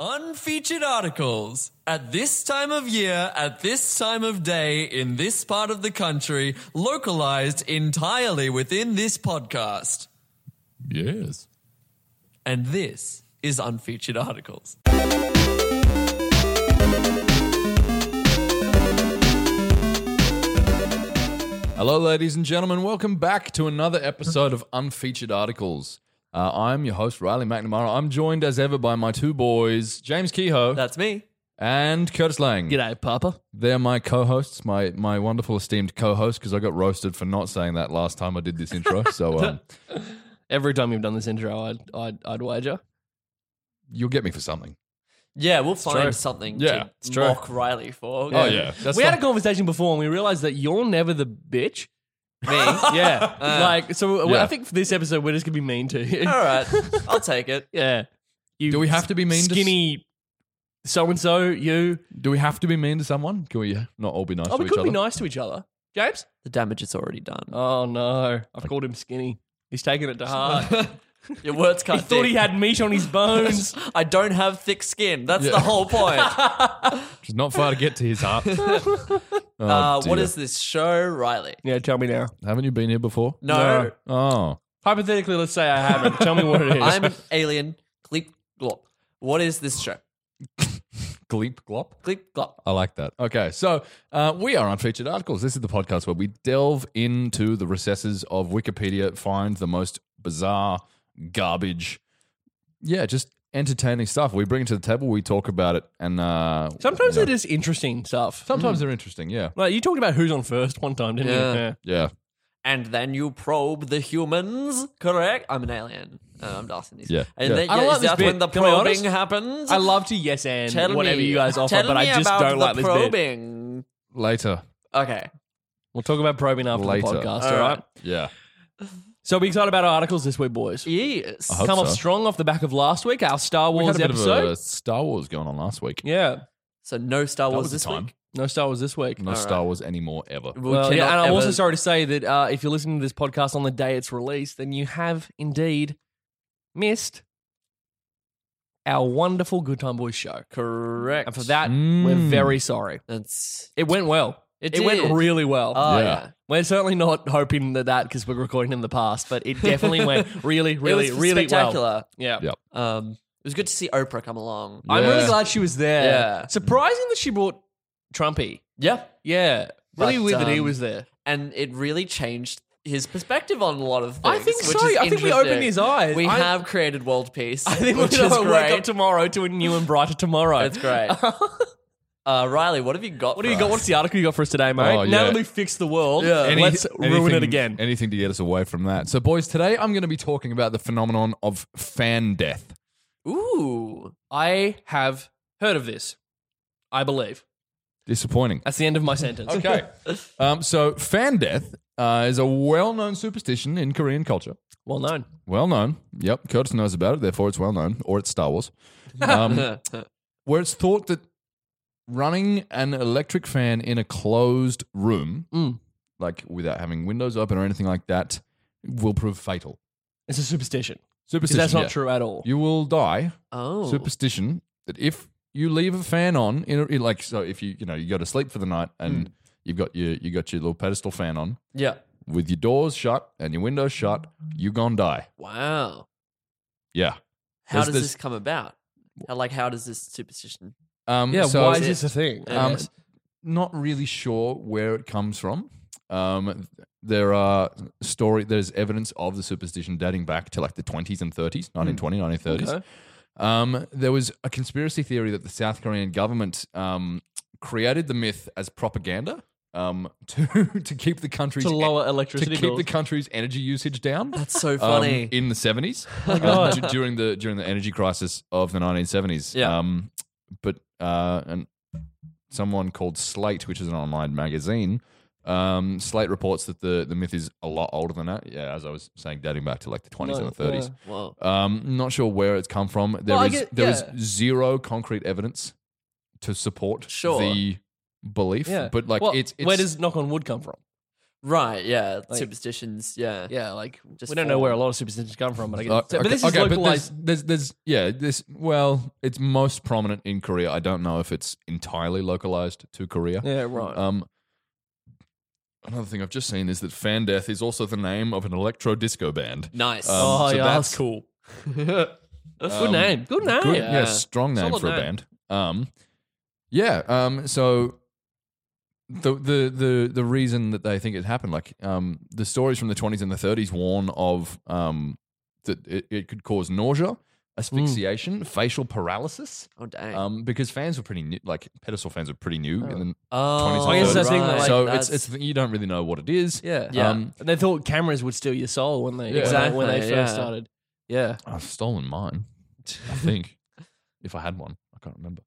Unfeatured articles. At this time of year, at this time of day, in this part of the country, localized entirely within this podcast. Yes. And this is Unfeatured Articles. Hello, ladies and gentlemen. Welcome back to another episode of Unfeatured Articles. Uh, I'm your host, Riley McNamara. I'm joined as ever by my two boys, James Kehoe That's me. and Curtis Lang. G'day, Papa. They're my co-hosts, my my wonderful esteemed co-host, because I got roasted for not saying that last time I did this intro. So um, Every time you've done this intro, I'd, I'd, I'd wager. you'll get me for something. Yeah, we'll find true. something Yeah, to it's true. mock Riley for. Oh yeah, that's we had a conversation before and we realized that you're never the bitch. Me? Yeah. Uh. like, so Yeah. I think for this episode, we're just going to be mean to you. All right, I'll take it. Yeah. You Do we have to be mean to Skinny so and so, you. Do we have to be mean to someone? Can we not all be nice Oh, to we each could other? be nice to each other. James? The damage is already done. Oh, no. I've called him skinny. He's taking it to heart. Your words cut. he cut. thought he had meat on his bones. I don't have thick skin. That's Yeah. the whole point. It's not far to get to his heart. Oh, uh, what dear. is this show, Riley? yeah, tell me now. Haven't you been here before? No, Oh, Hypothetically, let's say I haven't. tell me what it is. I'm an alien. Gleep glop. What is this show? gleep glop. Gleep glop. I like that. Okay, so uh, we are unfeatured articles. This is the podcast where we delve into the recesses of Wikipedia, find the most bizarre garbage. Yeah, just entertaining stuff. We bring it to the table. We talk about it, and uh, Sometimes you know, it is interesting stuff. Sometimes they're interesting. Yeah, Like you talked about who's on first one time, didn't Yeah. you? Yeah. yeah. And then you probe the humans. Correct. I'm an alien. Uh, I'm Dawson. Yeah. And Yeah. then I don't yeah, like is this that bit. when the Can I be probing happens? I love to yes and Tell whatever me, you guys offer, tell but me I just about don't the like this bit. probing. Later. Okay. We'll talk about probing after Later. the podcast, All all right? right. Yeah. So be excited about our articles this week, boys. Yes. I hope Come off so. strong off the back of last week, our Star We Wars had a bit episode. of a Star Wars going on last week. Yeah. So no Star That Wars was the this time. week. No Star Wars this week. No All Star right. Wars anymore ever. We Well, yeah, cannot and I'm ever- also sorry to say that uh, if you're listening to this podcast on the day it's released, then you have indeed missed our wonderful Good Time Boys show. Correct. And for that, Mm. we're very sorry. That's It went well. It went did. really well. oh Yeah. yeah. We're certainly not hoping that that because we're recording in the past, but it definitely went really, really, it was really spectacular. well. Yeah. Yep. Um, it was good to see Oprah come along. I'm really Yeah. glad she was there. Yeah. Surprising that she brought Trumpy. Yeah, Yeah. Really But, weird that he um, was there. and it really changed his perspective on a lot of things. I think which so. is I think we interesting. opened his eyes. We I- have created world peace. I think which we're is going to wake great. up tomorrow to a new and brighter tomorrow. That's great. Uh, Riley, what have you got? What do for you got? us? What's the article you got for us today, mate? Oh, yeah. Now that we've fixed the world, Yeah. Any- let's ruin it anything- again. Anything to get us away from that. So, boys, today I'm going to be talking about the phenomenon of fan death. Ooh, I have heard of this. I believe. Disappointing. That's the end of my sentence. Okay. um, so, fan death uh, is a well known superstition in Korean culture. well known. Well known. Yep. Curtis knows about it, therefore it's well known, or it's Star Wars. Um, where it's thought that running an electric fan in a closed room, Mm. like without having windows open or anything like that, will prove fatal. It's a superstition. 'Cause Superstition. that's not yeah. true at all. You will die. oh, Superstition that if you leave a fan on, in, a, in like so, if you you know you go to sleep for the night and you've got your you got your little pedestal fan on yeah. with your doors shut and your windows shut, you gonna die. Wow. Yeah. How There's does this- this come about? How, like, how does this superstition? Um, yeah, so why is this a thing? Yeah. Um, not really sure where it comes from. Um, there are story. There's evidence of the superstition dating back to like the 20s and 30s, 1920, 1930s. Okay. Um, there was a conspiracy theory that the South Korean government um, created the myth as propaganda um, to to keep the country's To lower electricity to keep bills. the country's energy usage down. That's so um, funny. in the seventies, God. during the during the energy crisis of the nineteen seventies. Yeah. Um, but uh, and someone called Slate, which is an online magazine, um, Slate reports that the the myth is a lot older than that. Yeah, as I was saying, dating back to like the twenties and the thirties. yeah. Whoa. Um, not sure where it's come from. There is Well, I get- there is yeah. zero concrete evidence to support Sure. the belief. Yeah. But like Well, it's, it's where does knock on wood come from? Right, yeah. Like- Superstitions, yeah. Yeah, like Just we don't know form. where a lot of superstitions come from, but I guess. Uh, but this is okay, but localized. there's, there's, there's, yeah, this. Well, it's most prominent in Korea. I don't know if it's entirely localized to Korea. yeah, right. Um, another thing I've just seen is that Fan Death is also the name of an electro disco band. Nice. Um, oh so yeah, that's- that's cool. Good Good name. Good name. Good, Yeah. yeah, strong name Solid for a name. band. Um, yeah. Um, so the the the the reason that they think it happened, like um, the stories from the twenties and the thirties warn of um that it, it could cause nausea, asphyxiation, facial paralysis. Oh, dang. Um, because fans were pretty new, like pedestal fans were pretty new in the oh, 20s and I guess that's the thing that, right. like, so That's- it's it's you don't really know what it is. Yeah. Yeah. Um, And they thought cameras would steal your soul when they Yeah. exactly. when they first yeah. started. Yeah. I've stolen mine. I think if I had one, I can't remember.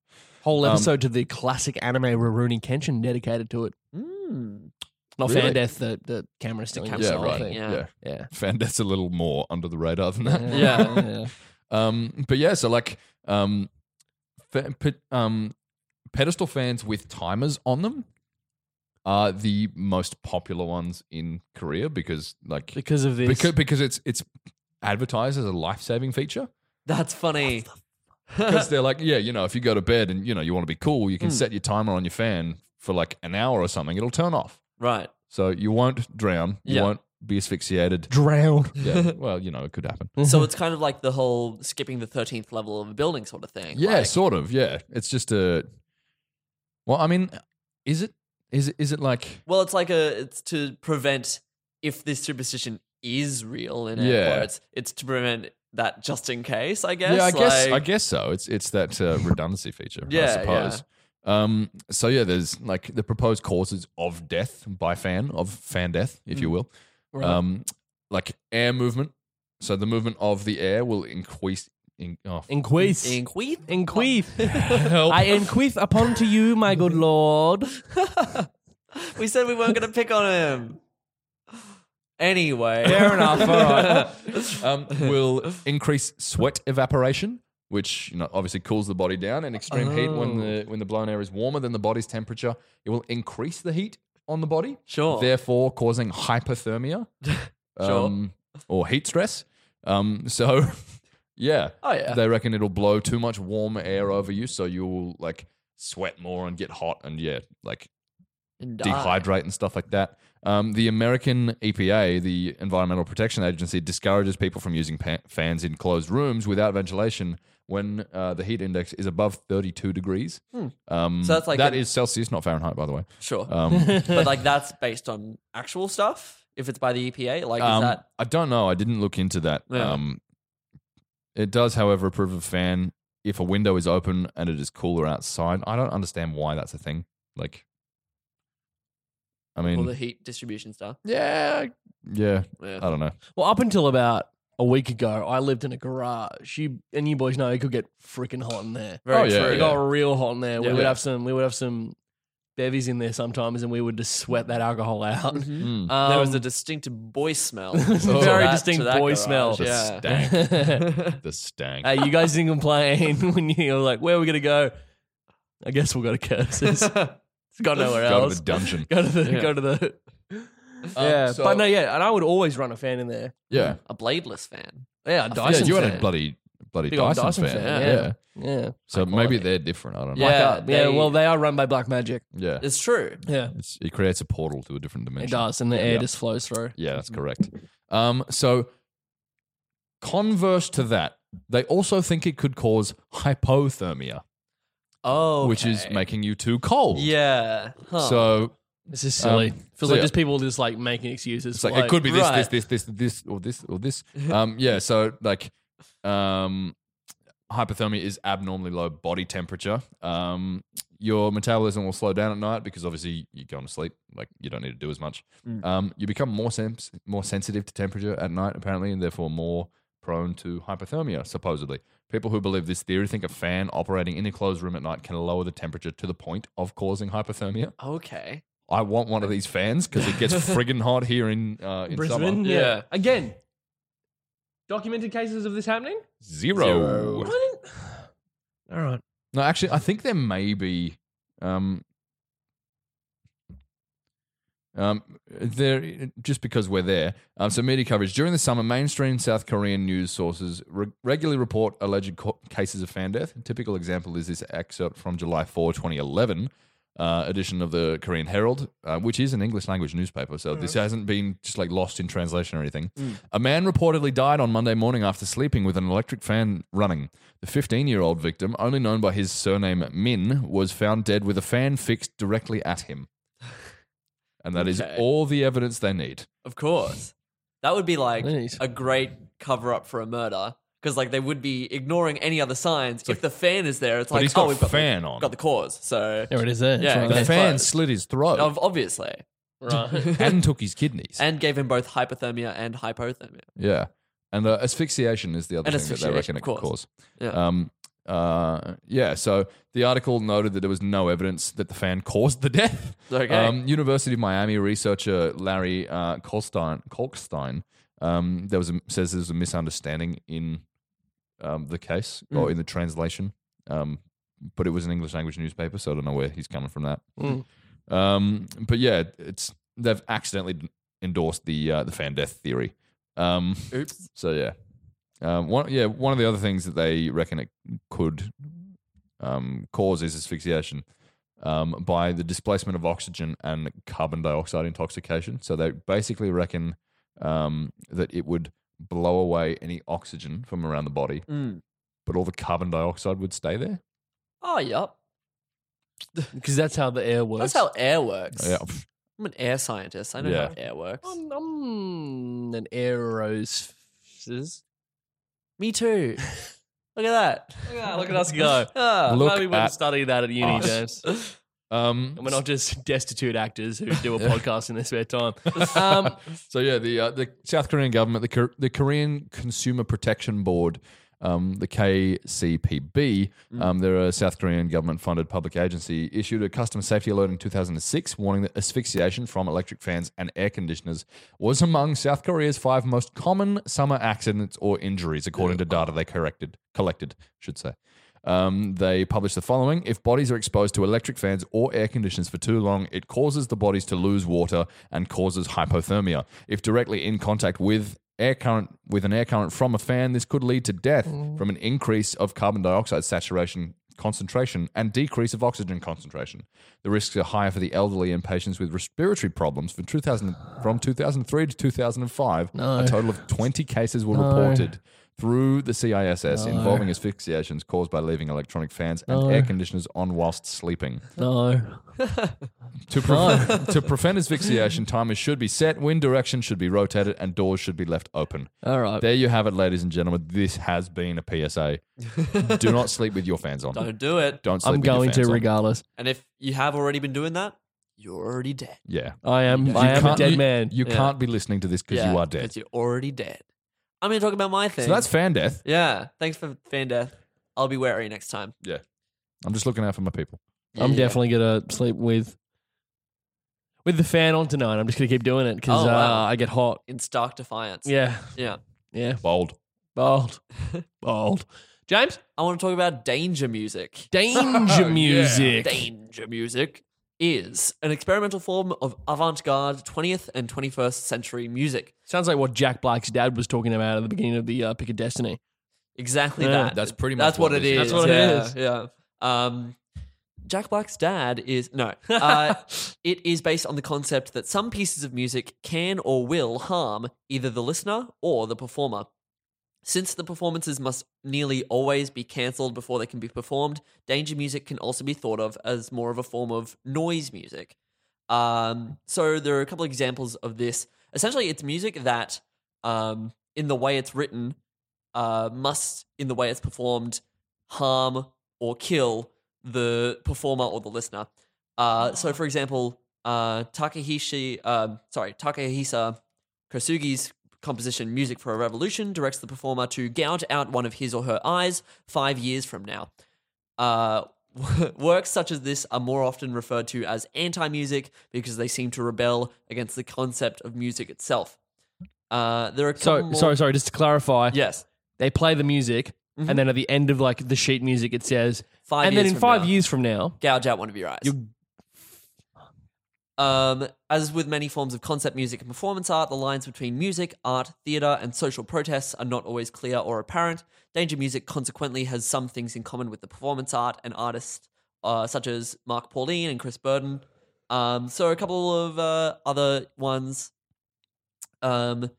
Whole Um, episode to the classic anime Rurouni Kenshin dedicated to it. Mm. Not Really? fan death, the the camera stealing camera your Yeah, soul right. thing. Yeah. Yeah, Yeah. fan death's a little more under the radar than that. Yeah. yeah. Um, but yeah, so like um, fe- pe- um, pedestal fans with timers on them are the most popular ones in Korea because like Because of this. because because it's it's advertised as a life saving feature. That's funny. Because they're like, yeah, you know, if you go to bed and you know you want to be cool, you can Mm. set your timer on your fan for like an hour or something. It'll turn off, right. so you won't drown. You Yeah. won't be asphyxiated. drown. Yeah, well, you know, it could happen. So it's kind of like the whole skipping the 13th level of a building sort of thing. Yeah, Like, sort of. Yeah, it's just a. Well, I mean, is it? Is it? Is it like? Well, it's like a it's to prevent if this superstition is real in air Yeah. quotes, it's to prevent that just in case, I guess. yeah, I guess. I guess so. It's it's that uh, redundancy feature. yeah, I Yeah, suppose. Um. So yeah, there's like the proposed causes of death by fan of fan death, if Mm. you will. Um, like air movement. So the movement of the air will increase. In, oh, Inqueath. Inqueath? Inqueath. I inqueath upon to you, my good lord. we said we weren't going to pick on him. Anyway. Fair enough. All right. um, will increase sweat evaporation, which you know obviously cools the body down. And extreme heat when the when the blown air is warmer than the body's temperature, it will increase the heat on the body, Sure. therefore causing hypothermia, Sure. um, or heat stress. Um, so, yeah, Oh, yeah. they reckon it'll blow too much warm air over you, so you'll like sweat more and get hot, and yeah, like And die. dehydrate and stuff like that. Um, the American EPA, the Environmental Protection Agency, discourages people from using pa- fans in closed rooms without ventilation when uh, the heat index is above 32 degrees. Um, Hmm. So that's like that an- is Celsius, not Fahrenheit, by the way. Sure. Um, but like that's based on actual stuff? If it's by the EPA? Like, is um, that. I don't know. I didn't look into that. Yeah. Um, it does, however, approve of a fan if a window is open and it is cooler outside. I don't understand why that's a thing. Like, I mean, All the heat distribution stuff. yeah, yeah. Yeah. I don't know. Well, up until about a week ago, I lived in a garage. You and you boys know it could get freaking hot in there. Very Oh, yeah, true. It got real hot in there. We Yeah. would Yeah. have some. We would have some bevies in there sometimes, and we would just sweat that alcohol out. Mm. Um, there was a distinct boy smell. There to very that- distinct to that boy garage, smell. The Yeah. stank. the stank. Hey, you guys didn't complain when you were like, "Where are we gonna go?" I guess we'll go to Curtis's. Got nowhere Go to else. the dungeon. Go to the. Yeah. Go to the. yeah, so- but no, yeah, and I would always run a fan in there. Yeah. a bladeless fan. Yeah, a yeah, Dyson you had fan. a bloody bloody Big old Dyson, Dyson fan. fan, Yeah. yeah. yeah, So High maybe they're different. I don't know. Yeah. yeah, yeah. they- Well, they are run by Black Magic. Yeah. It's true. Yeah, It's, it creates a portal to a different dimension. it dimension. does, and the air Yeah. just flows through. Yeah, that's correct. Um, so converse to that, they also think it could cause hypothermia, Oh, which is making you too cold. Yeah. Huh. So This is silly. Um, Feels so like yeah. just people just like making excuses. it's for, like, it could be this, right. this, this, this, this, or this, or this. Um, yeah. So like, um, hypothermia is abnormally low body temperature. Um, your metabolism will slow down at night because obviously you're going to sleep. Like you don't need to do as much. Um, you become more sens- more sensitive to temperature at night, apparently, and therefore more prone to hypothermia. Supposedly, people who believe this theory think a fan operating in a closed room at night can lower the temperature to the point of causing hypothermia. Okay. I want one of these fans because it gets friggin' hot here in uh, in Brisbane. summer. Yeah. Yeah. Again, documented cases of this happening. Zero. All right. No, actually, I think there may be. Um, um, there just because we're there. Um, so media coverage during the summer, mainstream South Korean news sources re- regularly report alleged co- cases of fan death. A typical example is this excerpt from July 4, 2011. Uh, edition of the Korean Herald, uh, which is an English language newspaper. So this hasn't been just like lost in translation or anything. A man reportedly died on Monday morning after sleeping with an electric fan running. The 15 year old victim, only known by his surname Min, was found dead with a fan fixed directly at him. And that is Okay. all the evidence they need. Of course. That would be like Nice. a great cover up for a murder. Because like they would be ignoring any other signs. if the fan is there, it's But like he's got oh, we've got fan the, on. got the cause. So There it is. There. Yeah, It's The okay. fan closed. slit his throat ob- obviously, Right. and took his kidneys. and gave him both hypothermia and hypothermia. yeah. And uh, asphyxiation is the other And thing that they reckon it of could course. cause. Yeah. Um, uh, yeah, so the article noted that there was no evidence that the fan caused the death. Okay. Um, University of Miami researcher Larry uh, Kolstein, Kolkstein um, there was a, says there's a misunderstanding in um, the case or in the translation, um, but it was an English language newspaper, so I don't know where he's coming from that. Mm. Um, but yeah, it's they've accidentally endorsed the uh, the fan death theory. Um, Oops. so yeah, um, one yeah one of the other things that they reckon it could um, cause is asphyxiation um, by the displacement of oxygen and carbon dioxide intoxication. So they basically reckon um, that it would blow away any oxygen from around the body, Mm. but all the carbon dioxide would stay there. Oh, yep. Because that's how the air works. That's how air works. Yeah, I'm an air scientist. I know Yeah. how air works. I'm, I'm an aeros. Me too. Look at that. look at us go. Ah. Look Glad we went at to study that at uni, us. James. Um, And we're not just destitute actors who do a podcast in their spare time. Um, So yeah, the uh, the South Korean government, the Kor- the Korean Consumer Protection Board, um, the KCPB, um, they're a South Korean government funded public agency, issued a customer safety alert in 2006, warning that asphyxiation from electric fans and air conditioners was among South Korea's five most common summer accidents or injuries, according to data they corrected collected, should say. Um, they published the following: If bodies are exposed to electric fans or air conditioners for too long, it causes the bodies to lose water and causes hypothermia. If directly in contact with air current with an air current from a fan, this could lead to death mm. from an increase of carbon dioxide saturation concentration and decrease of oxygen concentration. The risks are higher for the elderly and patients with respiratory problems. From 2000, from 2003 to 2005, No. a total of 20 cases were reported through the CISS involving asphyxiations caused by leaving electronic fans and No. air conditioners on whilst sleeping. no. To, pre- to prevent asphyxiation, timers should be set, wind direction should be rotated, and doors should be left open. All right. There you have it, ladies and gentlemen. This has been a PSA. Do not sleep with your fans on. Don't do it. Don't sleep I'm with your going to fans on. regardless. And if you have already been doing that, you're already dead. Yeah. I am. You I am a can't- dead you- man. You Yeah. can't be listening to this because Yeah, you are dead. Because you're already dead. I'm going to talk about my thing. So that's fan death. yeah. Thanks for fan death. I'll be wary next time. Yeah. I'm just looking out for my people. I'm Yeah. definitely gonna sleep with with the fan on tonight. I'm just gonna keep doing it because Oh, wow. uh, I get hot. in stark defiance. Yeah, Yeah. yeah. Bold. Bold, bold. James, I want to talk about danger music. danger music. Danger music is an experimental form of avant-garde 20th and 21st century music. Sounds like what Jack Black's dad was talking about at the beginning of the uh, Pick of Destiny. Exactly Yeah. that. That's pretty much That's what, what it it is. is. That's what it yeah, is. Yeah. Um, Jack Black's dad is no. Uh, it is based on the concept that some pieces of music can or will harm either the listener or the performer. Since the performances must nearly always be cancelled before they can be performed, danger music can also be thought of as more of a form of noise music. Um, so there are a couple of examples of this. Essentially, it's music that, um, in the way it's written, uh, must, in the way it's performed, harm or kill the performer or the listener. Uh, so, for example, uh, Takehishi, um sorry, Takahisa Kosugi's composition "Music for a Revolution" directs the performer to gouge out one of his or her eyes five years from now. Uh, works such as this are more often referred to as anti-music because they seem to rebel against the concept of music itself. Uh, there are So more- sorry, sorry. Just to clarify, Yes, they play the music, and then at the end of like the sheet music, it says, Five and then in five now. years from now, gouge out one of your eyes. you Um, as with many forms of concept music and performance art, the lines between music, art, theatre, and social protests are not always clear or apparent. Danger Music consequently has some things in common with the performance art and artists uh, such as Mark Pauline and Chris Burden. Um, so a couple of uh, other ones. Um.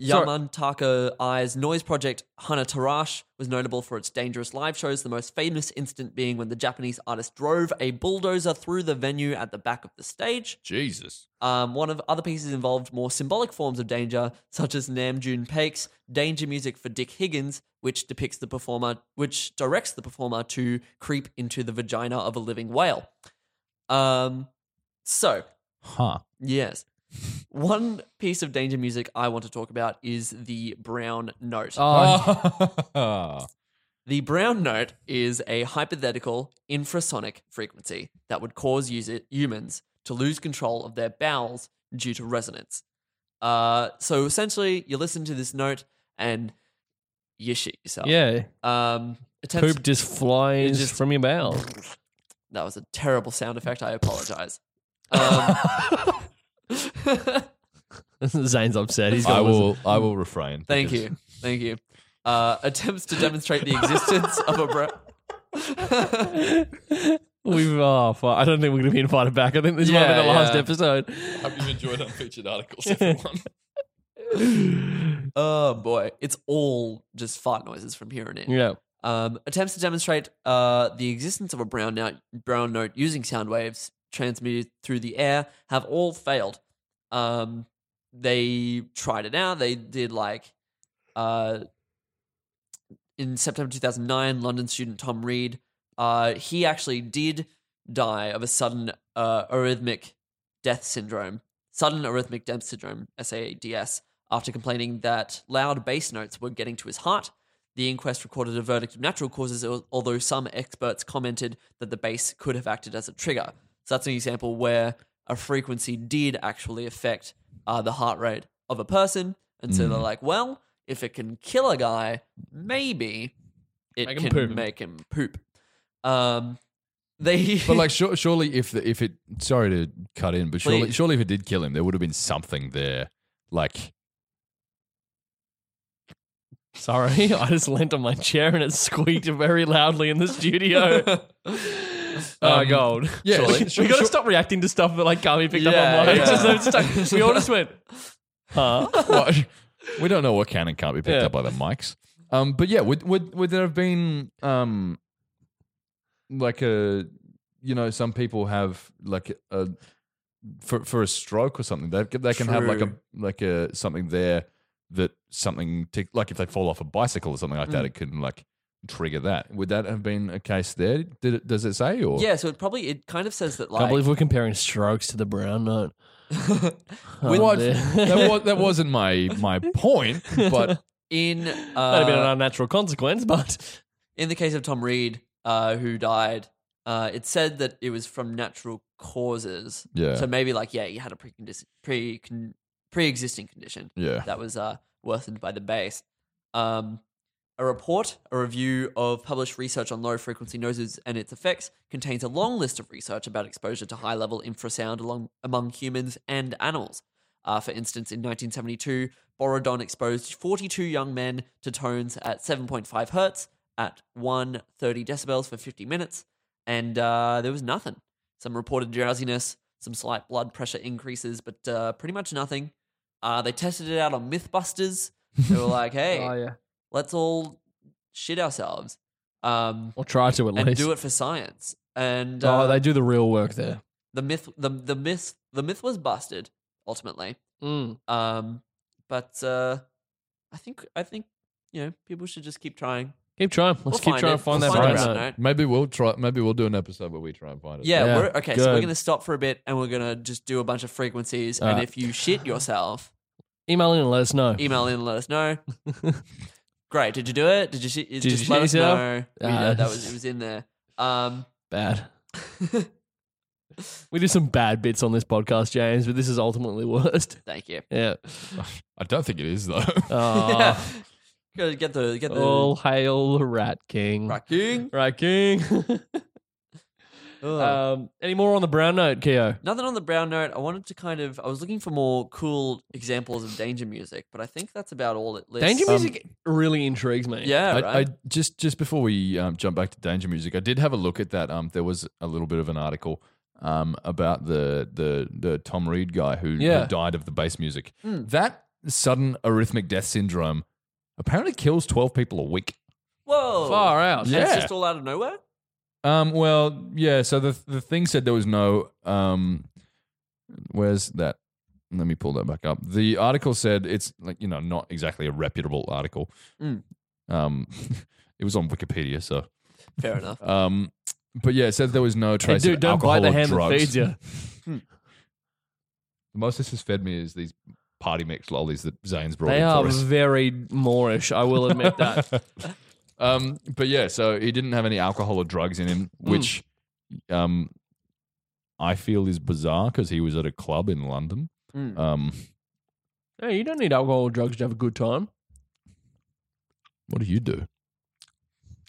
Yamantaka Eye's noise project Hanatarash was notable for its dangerous live shows, the most famous incident being when the Japanese artist drove a bulldozer through the venue at the back of the stage. Jesus. Um, one of other pieces involved more symbolic forms of danger, such as Nam June Paik's Danger Music for Dick Higgins, which depicts the performer, which directs the performer to creep into the vagina of a living whale. Um, so Huh. yes, one piece of danger music I want to talk about is the brown note. oh, The brown note is a hypothetical infrasonic frequency that would cause user, humans to lose control of their bowels due to resonance. Uh, so essentially, you listen to this note and you shit yourself. yeah, Um, poop just flies just- from your bowels. that was a terrible sound effect. I apologize. Um, Zane's upset. He's I gonna listen. will. I will refrain. Thank because- you. Thank you. Uh, attempts to demonstrate the existence of a brown. We've oh, fuck. I don't think we're gonna be invited back. I think this might Yeah, be the last yeah. episode. Hope you've enjoyed unfeatured articles, everyone. oh boy, it's all just fart noises from here on in. Yeah. Um, attempts to demonstrate uh, the existence of a brown note, brown note using sound waves transmitted through the air have all failed. Um, they tried it out. They did like uh, in September 2009, London student Tom Reed. Uh, he actually did die of a sudden uh, arrhythmic death syndrome, sudden arrhythmic death syndrome (SADS), after complaining that loud bass notes were getting to his heart. The inquest recorded a verdict of natural causes, although some experts commented that the bass could have acted as a trigger. So that's an example where a frequency did actually affect uh, the heart rate of a person. And so they're like, well, if it can kill a guy, maybe it Make can poop. make him poop. Um, they But like, sure, surely, if the, if it, sorry to cut in, but surely, Please. surely, if it did kill him, there would have been something there. Like, Sorry, I just leant on my chair and it squeaked very loudly in the studio. Oh, Um, God. yeah, Surely. sure- we got to sure- stop reacting to stuff that like can't be picked Yeah, up on mic. yeah. Just- it's like- we all just went, huh? well, we don't know what can and can't be picked Yeah. up by the mics. Um, but yeah, would would would there have been um, like a, you know, some people have like a for for a stroke or something. They they can have like a True. like a something there that something tick like if they fall off a bicycle or something like Mm. that, it can like trigger that. Would that have been a case there? Did it? Does it say or yeah, so it probably it kind of says that Can't like believe we're comparing strokes to the brown note. With Oh, what? that, was, that wasn't my my point, but in That'd have been an uh, unnatural consequence, but in the case of Tom Reed, uh, who died, uh, it said that it was from natural causes. Yeah. So maybe like yeah, he had a pre pre pre existing condition yeah, that was uh, worsened by the base. Um, a report, a review of published research on low frequency noises and its effects, contains a long list of research about exposure to high level infrasound along, among humans and animals. Uh, for instance, in 1972, Borredon exposed 42 young men to tones at 7.5 hertz at 130 decibels for 50 minutes, and uh, there was nothing. Some reported drowsiness, some slight blood pressure increases, but uh, pretty much nothing. Uh, they tested it out on Mythbusters. They were like, "Hey, oh yeah, let's all shit ourselves um, or try to at and least. do it for science." And uh, oh, they do the real work there. the myth, the the myth, the myth was busted ultimately. Mm. Um, but uh, I think I think you know people should just keep trying. Keep trying. Let's We'll keep find trying it. to find We'll that find brown it. note. Note. Maybe we'll try. Maybe we'll do an episode where we try and find it. Yeah, Yeah, we're, okay. So we're good. going to stop for a bit, and we're going to just do a bunch of frequencies. and Alright. if you shit yourself, Email in and let us know. email in and let us know. Great. Did you do it? Did you shit? you just shit let us yourself? know. We Ah. did. that was it was in there. Um, Bad. we do some bad bits on this podcast, James, but this is ultimately worst. thank you. Yeah. I don't think it is though. Uh, Gotta get the get the all hail the Rat King. Right, King. Rat King. Ugh. um, any more on the brown note, Kehoe? Nothing on the brown note. I wanted to kind of. I was looking for more cool examples of danger music, but I think that's about all it lists. Danger Um, music really intrigues me. Yeah, I, right. I just just before we um, jump back to danger music, I did have a look at that. Um, there was a little bit of an article um, about the the the Tom Reed guy who, who Yeah. died of the bass music. Hmm. That sudden arrhythmic death syndrome apparently kills twelve people a week. Whoa, Far out. And Yeah. It's just all out of nowhere. Um, well, yeah. So the the thing said there was no. Um, where's that? Let me pull that back up. The article said it's like you know not exactly a reputable article. Mm. Um, it was on Wikipedia, so Fair enough. um, but yeah, it said there was no Hey, dude, of don't alcohol bite the or hand drugs. that feeds you. The most this has fed me is these party mix lollies that Zane's brought They in are for us. very moreish, I will admit that. Um, but yeah, so he didn't have any alcohol or drugs in him, Hmm. which um, I feel is bizarre because he was at a club in London. Mm. Um, hey, you don't need alcohol or drugs to have a good time. what do you do?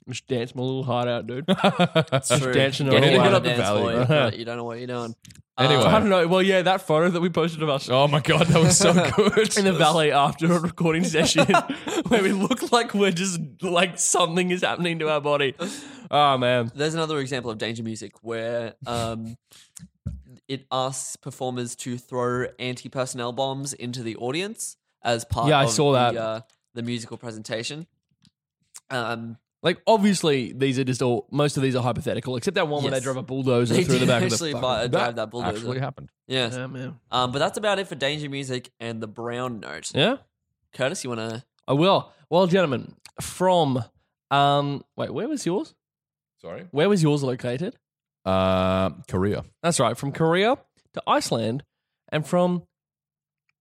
Just dance my little heart out, dude. That's True. dancing Get all hit around up the the dance valley. floor, but you don't know what you're doing. Anyway. I don't know. Well, yeah, that photo that we posted of us Oh my god, that was so good. in the valley after a recording session where we look like we're just like something is happening to our body. Oh man. There's another example of danger music where um, it asks performers to throw anti-personnel bombs into the audience as part Yeah, I of saw the, that. Uh, the musical presentation. Um, Like obviously these are just all most of these are hypothetical, except that one where they Yes. drove a bulldozer they through the did back of the fi- fucking- drive that bulldozer. actually happened. yes. Yeah, man. Um, but that's about it for danger music and the brown note. Yeah? Curtis, you want to? I will. Well, gentlemen, from um wait, where was yours? Sorry. Where was yours located? Uh, Korea. That's right, from Korea to Iceland and from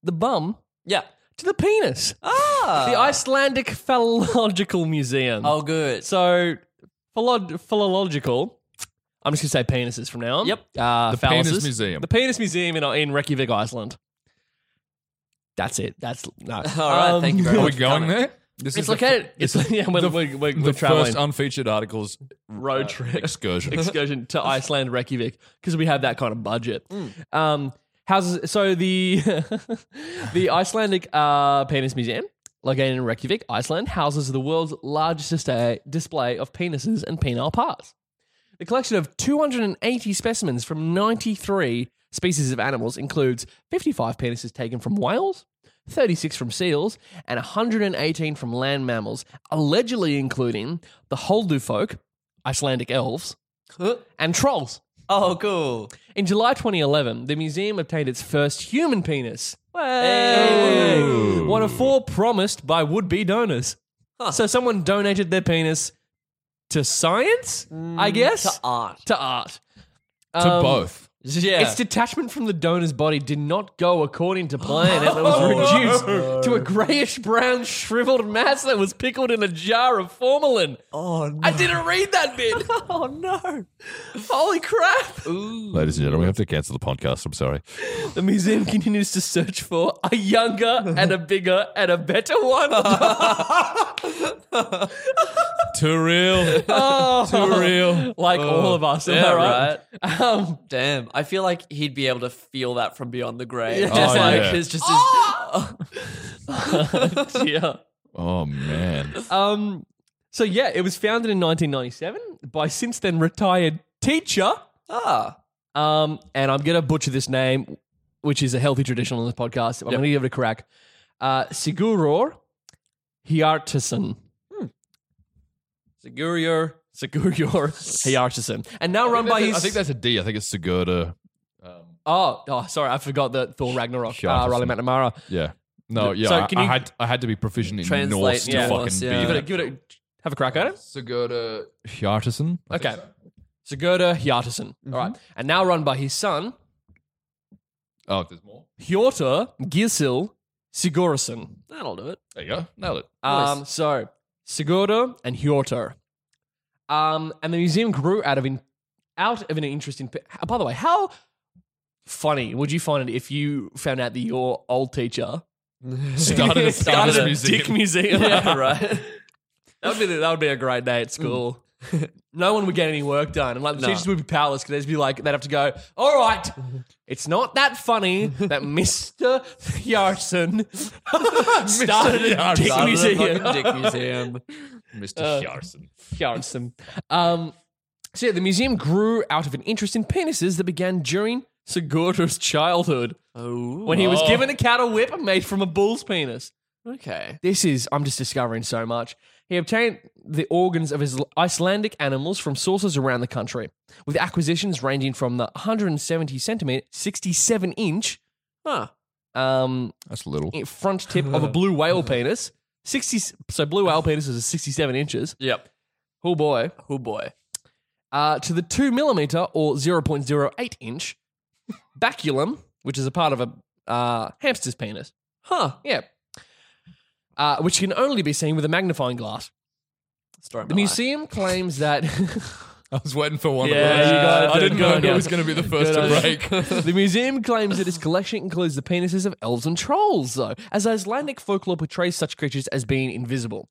the bum Yeah. To the penis. Ah, The Icelandic Phallological Museum. Oh, good. So, philo- philological. I'm just going to say penises from now on. Yep. Uh, The Penis. Museum. The Penis Museum in, in Reykjavik, Iceland. That's it. That's no. All right, thank you very Are we for going coming. there? This It's the located. fir- It's this yeah. We're, the, we're, we're, the we're traveling first unfeatured articles road uh, trip excursion. excursion to Iceland, Reykjavik, because we have that kind of budget. Hmm. Um, houses. So the the Icelandic uh, Penis Museum, located in Reykjavik, Iceland, houses the world's largest display, display of penises and penile parts. The collection of 280 specimens from 93 species of animals includes 55 penises taken from whales, 36 from seals, and 118 from land mammals, allegedly including the Huldufólk, Icelandic elves, and trolls. Oh, cool. In July 2011, the museum obtained its first human penis. Hey. One of four promised by would be donors. Huh. So someone donated their penis to science, I guess? To art. To art. to Um, both. Yeah. Its detachment from the donor's body did not go according to plan. It was reduced to a grayish brown shriveled mass that was pickled in a jar of formalin. oh, no. I didn't read that bit. oh, no. Holy crap. Ladies and gentlemen, we have to cancel the podcast. I'm sorry. The museum continues to search for a younger and a bigger and a better one. Too real. oh, Too real. Like all of us, am Yeah, I right? Um, Damn. I feel like he'd be able to feel that from beyond the grave. Yeah. Just Oh, like, yeah. it's just his. yeah. Oh man. Um, so yeah, it was founded in 1997 by since then retired teacher. ah. Um, and I'm gonna butcher this name, which is a healthy tradition on this podcast. I'm gonna give it a crack. Uh, Siguror Hjartason. Sigurur Sigurur Hjartason, and now run by I his. I think that's a D. I think it's Sigurda. Um, oh, oh, sorry, I forgot that Thor Ragnarok. Uh, Hjartarson. Riley McNamara. yeah. No, yeah. So I, can I you- had I had to be proficient in Translate, Norse to yeah. fucking Norse, be yeah. Give it, a, give it a. Have a crack at it. Sigurda Hjartarson. I Okay. so. Sigurda Hjartarson. All right. And now run by his son, Oh, there's more. Hjortur Gilsil Sigurðsson. That'll do it. There you go. Nailed it. Um, so Sigurda and Hjortur. Um, and the museum grew out of in, out of an interest in. uh, By the way, how funny would you find it if you found out that your old teacher Started a started a museum. dick museum? Yeah, right. That would be that would be a great day at school. no one would get any work done, and like the No. teachers would be powerless because they'd be like, they'd have to go. All right, it's not that funny that Mister Yarson started a dick Started museum. fucking dick museum. Mr. Uh, Hjartarson. Yarson. Um, so yeah, the museum grew out of an interest in penises that began during Sigurdar's childhood Oh. when he was Oh. given a cattle whip made from a bull's penis. Okay. This is, I'm just discovering so much. He obtained the organs of his Icelandic animals from sources around the country, with acquisitions ranging from the 170 centimeter, 67 inch Huh. um, That's little. front tip of a blue whale penis. 60, so blue whale penis is 67 inches. Yep. Oh boy. Oh boy. Uh, to the 2 millimeter or 0.08 inch baculum, which is a part of a uh, hamster's penis. Huh. Yeah. Uh, which can only be seen with a magnifying glass. Story of The my life. museum claims that I was waiting for one Yeah, of those. you got it. I didn't Good know on who you. was going to be the first to break. the museum claims that its collection includes the penises of elves and trolls, though, as Icelandic folklore portrays such creatures as being invisible.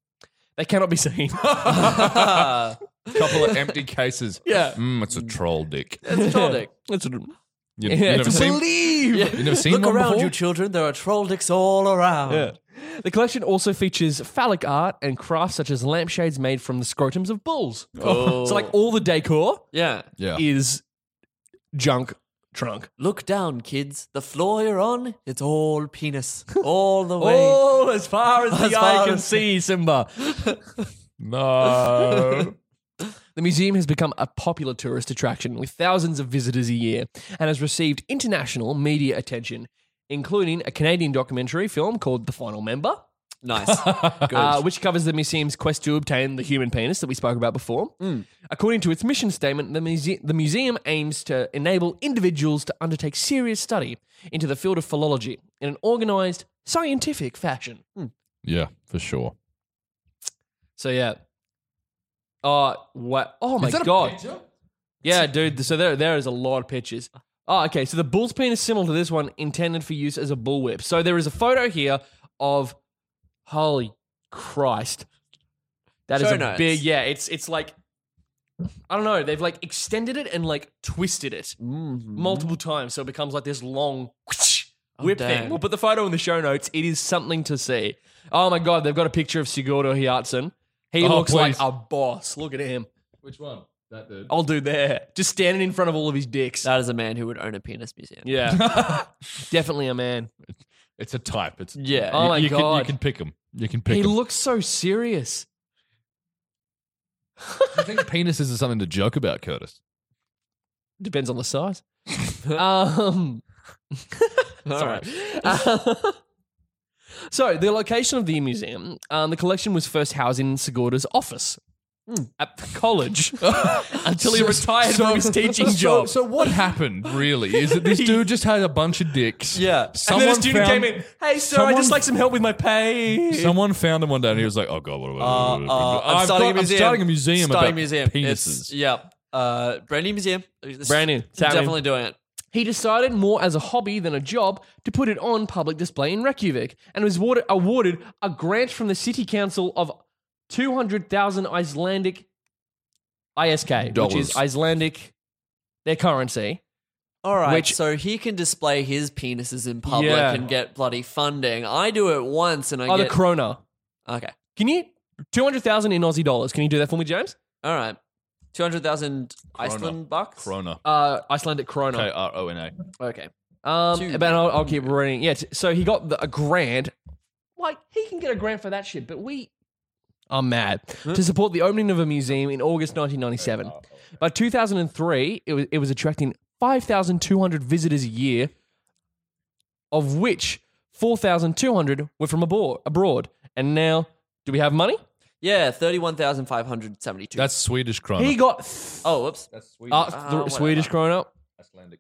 They cannot be seen. A Couple of empty cases. Yeah. Mm, it's a troll dick. It's a troll dick. That's what, You, yeah, you never to seen, believe. you never seen Look one around before? you, children. There are troll dicks all around. Yeah. The collection also features phallic art and crafts such as lampshades made from the scrotums of bulls. Oh. So, like, all the decor Yeah. Yeah. is junk trunk. Look down, kids. The floor you're on, it's all penis. All the way. Oh, as far as, As the far eye can as- see, Simba. No. The museum has become a popular tourist attraction with thousands of visitors a year and has received international media attention, including a Canadian documentary film called The Final Member, Nice. Good. uh, which covers the museum's quest to obtain the human penis that we spoke about before. According to its mission statement, the, muse- the museum aims to enable individuals to undertake serious study into the field of phallology in an organized, scientific fashion. yeah, for sure. So, yeah. Oh, what? Oh, my Is that a God. picture? Yeah, dude. So there, there is a lot of pictures. Oh, okay. So the bull's penis similar to this one, intended for use as a bullwhip. So there is a photo here of, holy Christ, that is Show a notes. big. Yeah, it's it's like, I don't know. They've like extended it and like twisted it mm-hmm. multiple times, so it becomes like this long oh, whip thing. We'll put the photo in the show notes. It is something to see. Oh my god, they've got a picture of Sigurdur Hjartarson. He Oh, looks please. like a boss. Look at him. Which one? That dude. I'll do there. Just standing in front of all of his dicks. that is a man who would own a penis museum. Yeah. Definitely a man. It's a type. It's Yeah. Oh my you Can, you God. can pick them. You can pick He 'em. looks so serious. I think penises are something to joke about, Curtis. Depends on the size. um, All right. So, the location of the museum, um, the collection was first housed in Sigurda's office at the college until he retired from his teaching job. So what happened really is that this dude just had a bunch of dicks. Yeah. and Someone then a student found, came in. Hey, sir, I someone- just like some help with my pay. Someone found him one day and he was like, "Oh God, what? what, Uh, what- uh, what- I'm I've starting got- a museum. I'm starting a museum Starting about museum. penises." It's, yeah. Uh, brand new museum. Brand new. It's happening. Definitely doing it. He decided more as a hobby than a job to put it on public display in Reykjavik and was awarded, awarded a grant from the city council of 200,000 Icelandic ISK, which is Icelandic, their currency. All right. Which- so he can display his penises in public Yeah. and get bloody funding. I do it once and I get Oh, the krona. okay. Can you, 200,000 in Aussie dollars, can you do that for me, James? All right. 200,000 Iceland bucks? Corona. Uh, Icelandic krona. K R O N A. Okay. Um, Two. but I'll, I'll keep reading. Yeah, t- so he got the, a grant. Like, he can get a grant for that shit, but we. I'm mad. To support the opening of a museum in August 1997. By 2003, it was, it was attracting 5,200 visitors a year, of which 4,200 were from abroad. abroad. And now, do we have money? Yeah, thirty-one thousand five hundred seventy-two. That's Swedish krona. He got th- oh, whoops. That's Swedish. uh, the whatever. Swedish krona. Icelandic.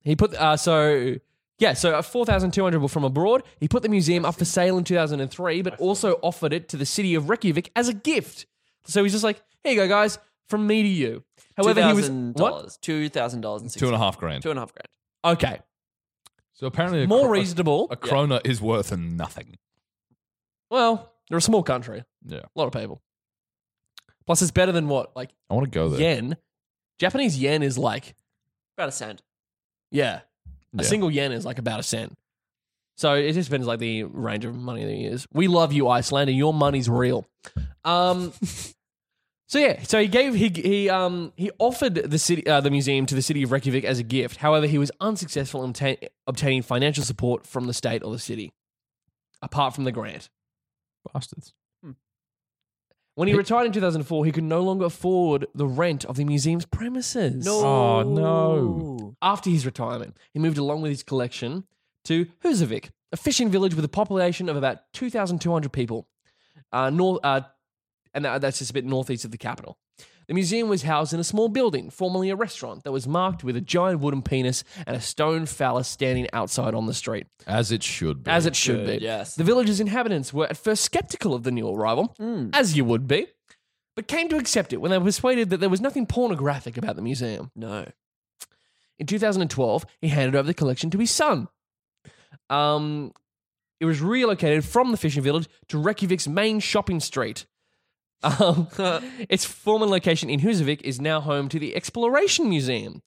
He put uh, so yeah, so four thousand two hundred were from abroad. He put the museum up for sale in two thousand and three, but also offered it to the city of Reykjavik as a gift. So he's just like, here you go, guys, from me to you. However, he was what? dollars, two thousand dollars and Two and a half grand. two and a half grand. Okay, So apparently, a more kro- reasonable. A, a krona is worth nothing. Well, they're a small country, Yeah, a lot of people. Plus, it's better than what like I want to go there. yen. Japanese yen is like About a cent. yeah, a Yeah. single yen is like about a cent. So it just depends like the range of money that he is. We love you, Iceland, and your money's real. Um, so yeah, so he gave he he um he offered the city uh, the museum to the city of Reykjavik as a gift. However, he was unsuccessful in obtain, obtaining financial support from the state or the city, apart from the grant. Bastards. When he retired in 2004, he could no longer afford the rent of the museum's premises. Oh, no. After his retirement, he moved along with his collection to Husavik, a fishing village with a population of about 2,200 people, uh, north, uh, and that- that's just a bit northeast of the capital. The museum was housed in a small building, formerly a restaurant, that was marked with a giant wooden penis and a stone phallus standing outside on the street, As it should be. as it should Good, be. yes. The village's inhabitants were at first skeptical of the new arrival, as you would be, but came to accept it when they were persuaded that there was nothing pornographic about the museum. No. In 2012, he handed over the collection to his son. Um, it was relocated from the fishing village to Reykjavik's main shopping street. Um, its former location in Husavik is now home to the Exploration Museum.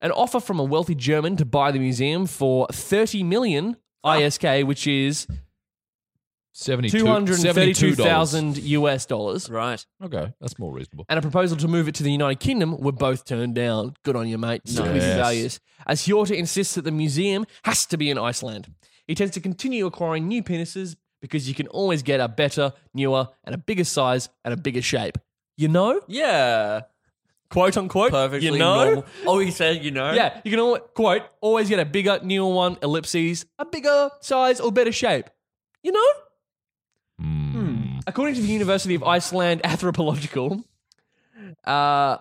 An offer from a wealthy German to buy the museum for 30 million ISK, which is 72 232,000 US dollars, Right. Okay, that's more reasonable. and a proposal to move it to the United Kingdom were both turned down. Good on you, mate. Sticking with your Nice. values. As Hjorta insists that the museum has to be in Iceland. He tends to continue acquiring new penises because you can always get a better, newer, and a bigger size and a bigger shape. You know? Yeah. Quote unquote. Perfectly You know? normal. Oh, he said, you know? Yeah, you can al- quote always get a bigger, newer one, ellipses, a bigger size or better shape. You know? Hmm. According to the University of Iceland Anthropological, uh,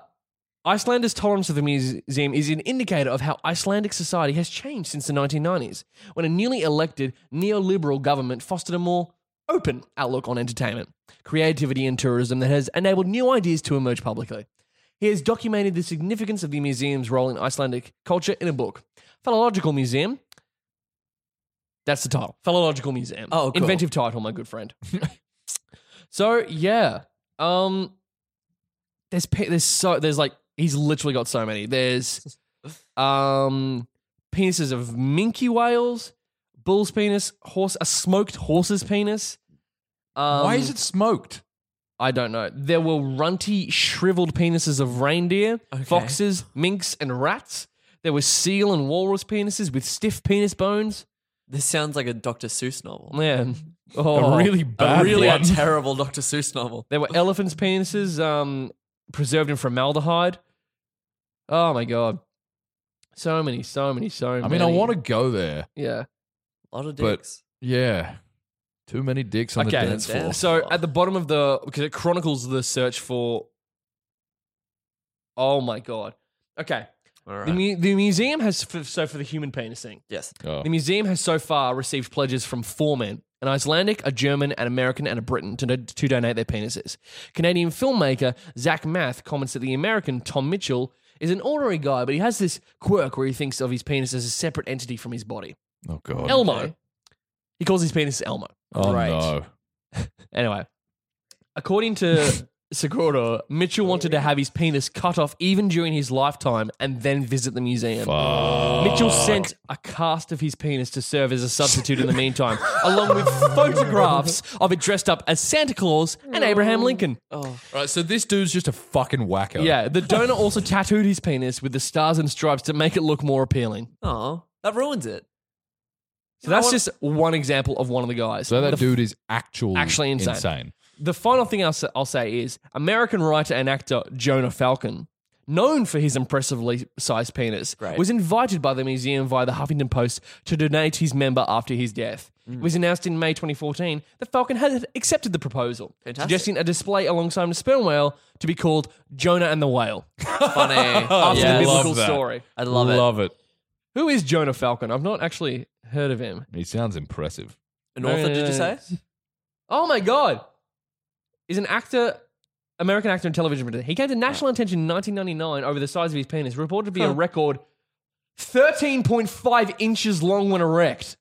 Icelanders' tolerance of the museum is an indicator of how Icelandic society has changed since the 1990s, when a newly elected neoliberal government fostered a more open outlook on entertainment, creativity, and tourism that has enabled new ideas to emerge publicly. He has documented the significance of the museum's role in Icelandic culture in a book, Phallological Museum. That's the title, Phallological Museum. Oh, cool. inventive title, my good friend. so yeah, um, there's there's so there's like he's literally got so many. There's um penises of minke whales, bull's penis, horse, a smoked horse's penis. Um, Why is it smoked? I don't know. There were runty, shriveled penises of reindeer, foxes, minks, and rats. There were seal and walrus penises with stiff penis bones. This sounds like a Dr. Seuss novel. Man, oh, really A bad really one. a terrible Dr. Seuss novel. There were elephants' penises um, preserved in formaldehyde. Oh my god, so many, so many, so many. I mean, I want to go there. Yeah. A lot of But- dicks. Yeah. Too many dicks on the Okay. dance floor. So at the bottom of the because it chronicles the search for. Oh my god. Okay. All right. The, mu- the museum has f- so for the human penis thing. yes. Oh. The museum has so far received pledges from four men an Icelandic, a German, an American, and a Briton to, do- to donate their penises. Canadian filmmaker Zach Math comments that the American Tom Mitchell is an ordinary guy, but he has this quirk where he thinks of his penis as a separate entity from his body. Oh, God. Elmo. He calls his penis Elmo. Oh, Right. no. Anyway, according to Seguro, Mitchell wanted to oh. have his penis cut off even during his lifetime and then visit the museum. Fuck. Mitchell sent a cast of his penis to serve as a substitute in the meantime, along with photographs of it dressed up as Santa Claus and Abraham oh. Lincoln. Oh. Right, so this dude's just a fucking wacko. Yeah, the donor also tattooed his penis with the stars and stripes to make it look more appealing. Oh. That ruins it. So that's just one example of one of the guys. So that The dude is actual Actually insane. The final thing I'll say, I'll say is American writer and actor Jonah Falcon known for his impressively sized penis, Great. was invited by the museum via the Huffington Post to donate his member after his death. Mm. It was announced in May 2014 that Falcon had accepted the proposal, Fantastic. suggesting a display alongside the sperm whale to be called Jonah and the Whale Funny. after Yes. the biblical Love story. I love it. Love it. Who is Jonah Falcon? I've not actually heard of him. He sounds impressive. An author, did you say? Oh my god! Is an actor, American actor and television producer. He came to national ah. attention in 1999 over the size of his penis, reported to be a record 13.5 inches long when erect.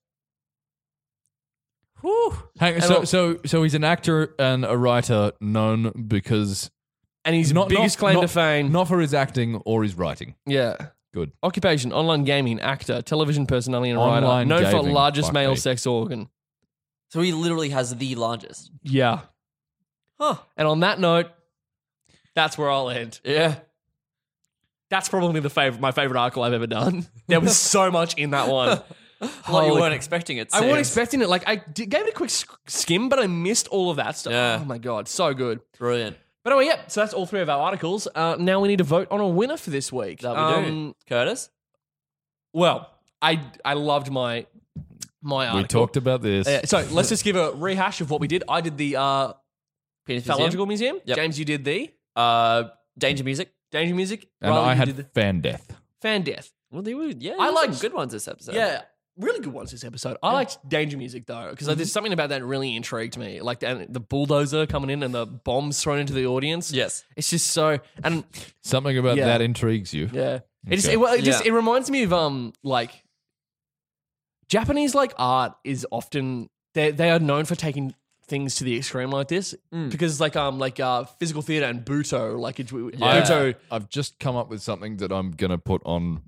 Whew. Hang, so, I'll- so, so he's an actor and a writer known because And his not biggest not- claim not- to fame, not for his acting or his writing. yeah. Good. Occupation: online gaming, actor, television personality, and writer. Online Known for gaming, largest fuck male me. sex organ. So he literally has the largest. Yeah. Huh. And on that note, that's where I'll end. Yeah. That's probably the favorite, my favorite article I've ever done. There was so much in that one. Well, you weren't expecting it. I wasn't expecting it. Like I did, gave it a quick sk- skim, but I missed all of that stuff. Yeah. Oh my god, so good. Brilliant. But anyway, yeah. So that's all three of our articles. Uh, now we need to vote on a winner for this week. That we do. Um, Curtis? Well, I I loved my my article. We talked about this. Uh, so let's just give a rehash of what we did. I did the uh, Penis Phallological Museum. Yep. James, you did the Uh, Danger Music. Danger Music. and Riley, I you had did the fan death. Fan Death. Well, they were, yeah. I I like liked- good ones this episode. Yeah, really good ones this episode. I liked Danger Music though because there's something about that really intrigued me. Like the, the bulldozer coming in and the bombs thrown into the audience. Yes. it's just so and Something about Yeah. that intrigues you. yeah, it just Okay. it, well, it just Yeah. it reminds me of um like Japanese like art is often they they are known for taking things to the extreme like this because like um like uh physical theater and butoh like it's I, butoh I've just come up with something that I'm gonna put on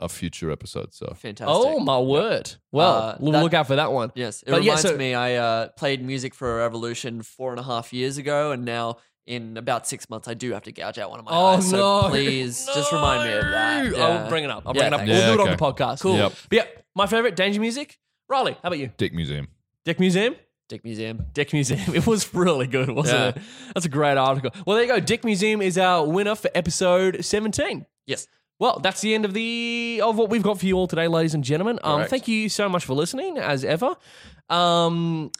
a future episode. So Fantastic. oh my word well Uh, we'll that- look out for that one Yes. It But yeah, reminds so- me, I uh, played music for a Revolution four and a half years ago, and now in about six months, I do have to gouge out one of my Oh eyes. So no! please, just remind me of that. Yeah. I'll bring it up. I'll Yeah, bring it up. thanks. We'll Yeah, do it on the podcast. Cool. Yep. But yeah, my favorite Danger Music. Riley, how about you? Dick Museum. Dick Museum. Dick Museum. Dick Museum. It was really good, wasn't Yeah. it? That's a great article. Well, there you go. Dick Museum is our winner for episode 17. Yes. Well, that's the end of the of what we've got for you all today, ladies and gentlemen. Um, thank you so much for listening, as ever. Um,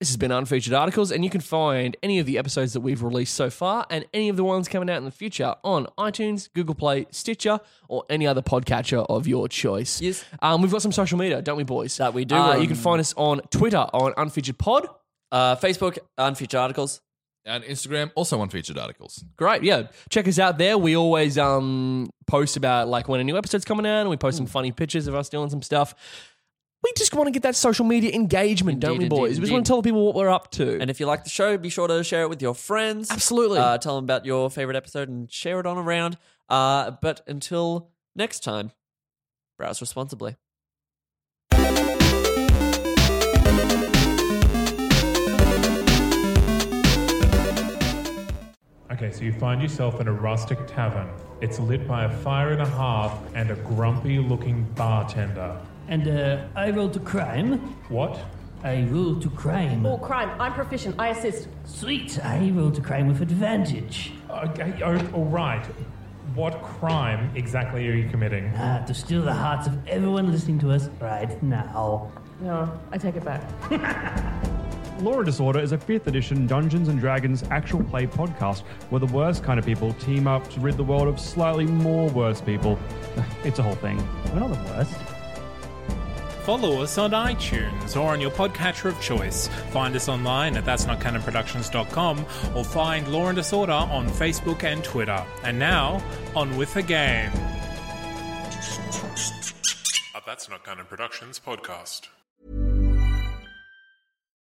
this has been Unfeatured Articles, and you can find any of the episodes that we've released so far and any of the ones coming out in the future on iTunes, Google Play, Stitcher, or any other podcatcher of your choice. Yes. Um, we've got some social media, don't we, boys? That we do. Uh, We're you can find us on Twitter on Unfeatured Pod. Uh, Facebook, unfeatured articles. And Instagram, also on featured articles. Great, yeah. Check us out there. We always um post about like when a new episode's coming out, and we post some funny pictures of us doing some stuff. We just want to get that social media engagement, don't we, Indeed, boys? indeed, we just want indeed. to tell people what we're up to. And if you like the show, be sure to share it with your friends. Absolutely. Uh, tell them about your favorite episode and share it on around. Uh, but until next time, browse responsibly. Okay, so you find yourself in a rustic tavern. It's lit by a fire and a hearth and a grumpy looking bartender. And uh, I roll to crime. What? I roll to crime. Oh, crime. I'm proficient. I assist. Sweet. I roll to crime with advantage. Okay, oh, all right. What crime exactly are you committing? Ah, to steal the hearts of everyone listening to us right now. No, I take it back. Law and Disorder is a 5th edition Dungeons and Dragons actual play podcast where the worst kind of people team up to rid the world of slightly more worse people. It's a whole thing. We're not the worst. Follow us on iTunes or on your podcatcher of choice. Find us online at that'snotcanonproductions.com or find Law and Disorder on Facebook and Twitter. And now, on with the game. A That's Not Canon Productions podcast.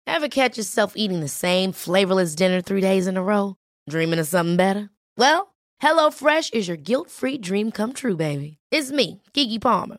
Ever catch yourself eating the same flavorless dinner three days in a row? Dreaming of something better? Well, HelloFresh is your guilt free dream come true, baby. It's me, Keke Palmer.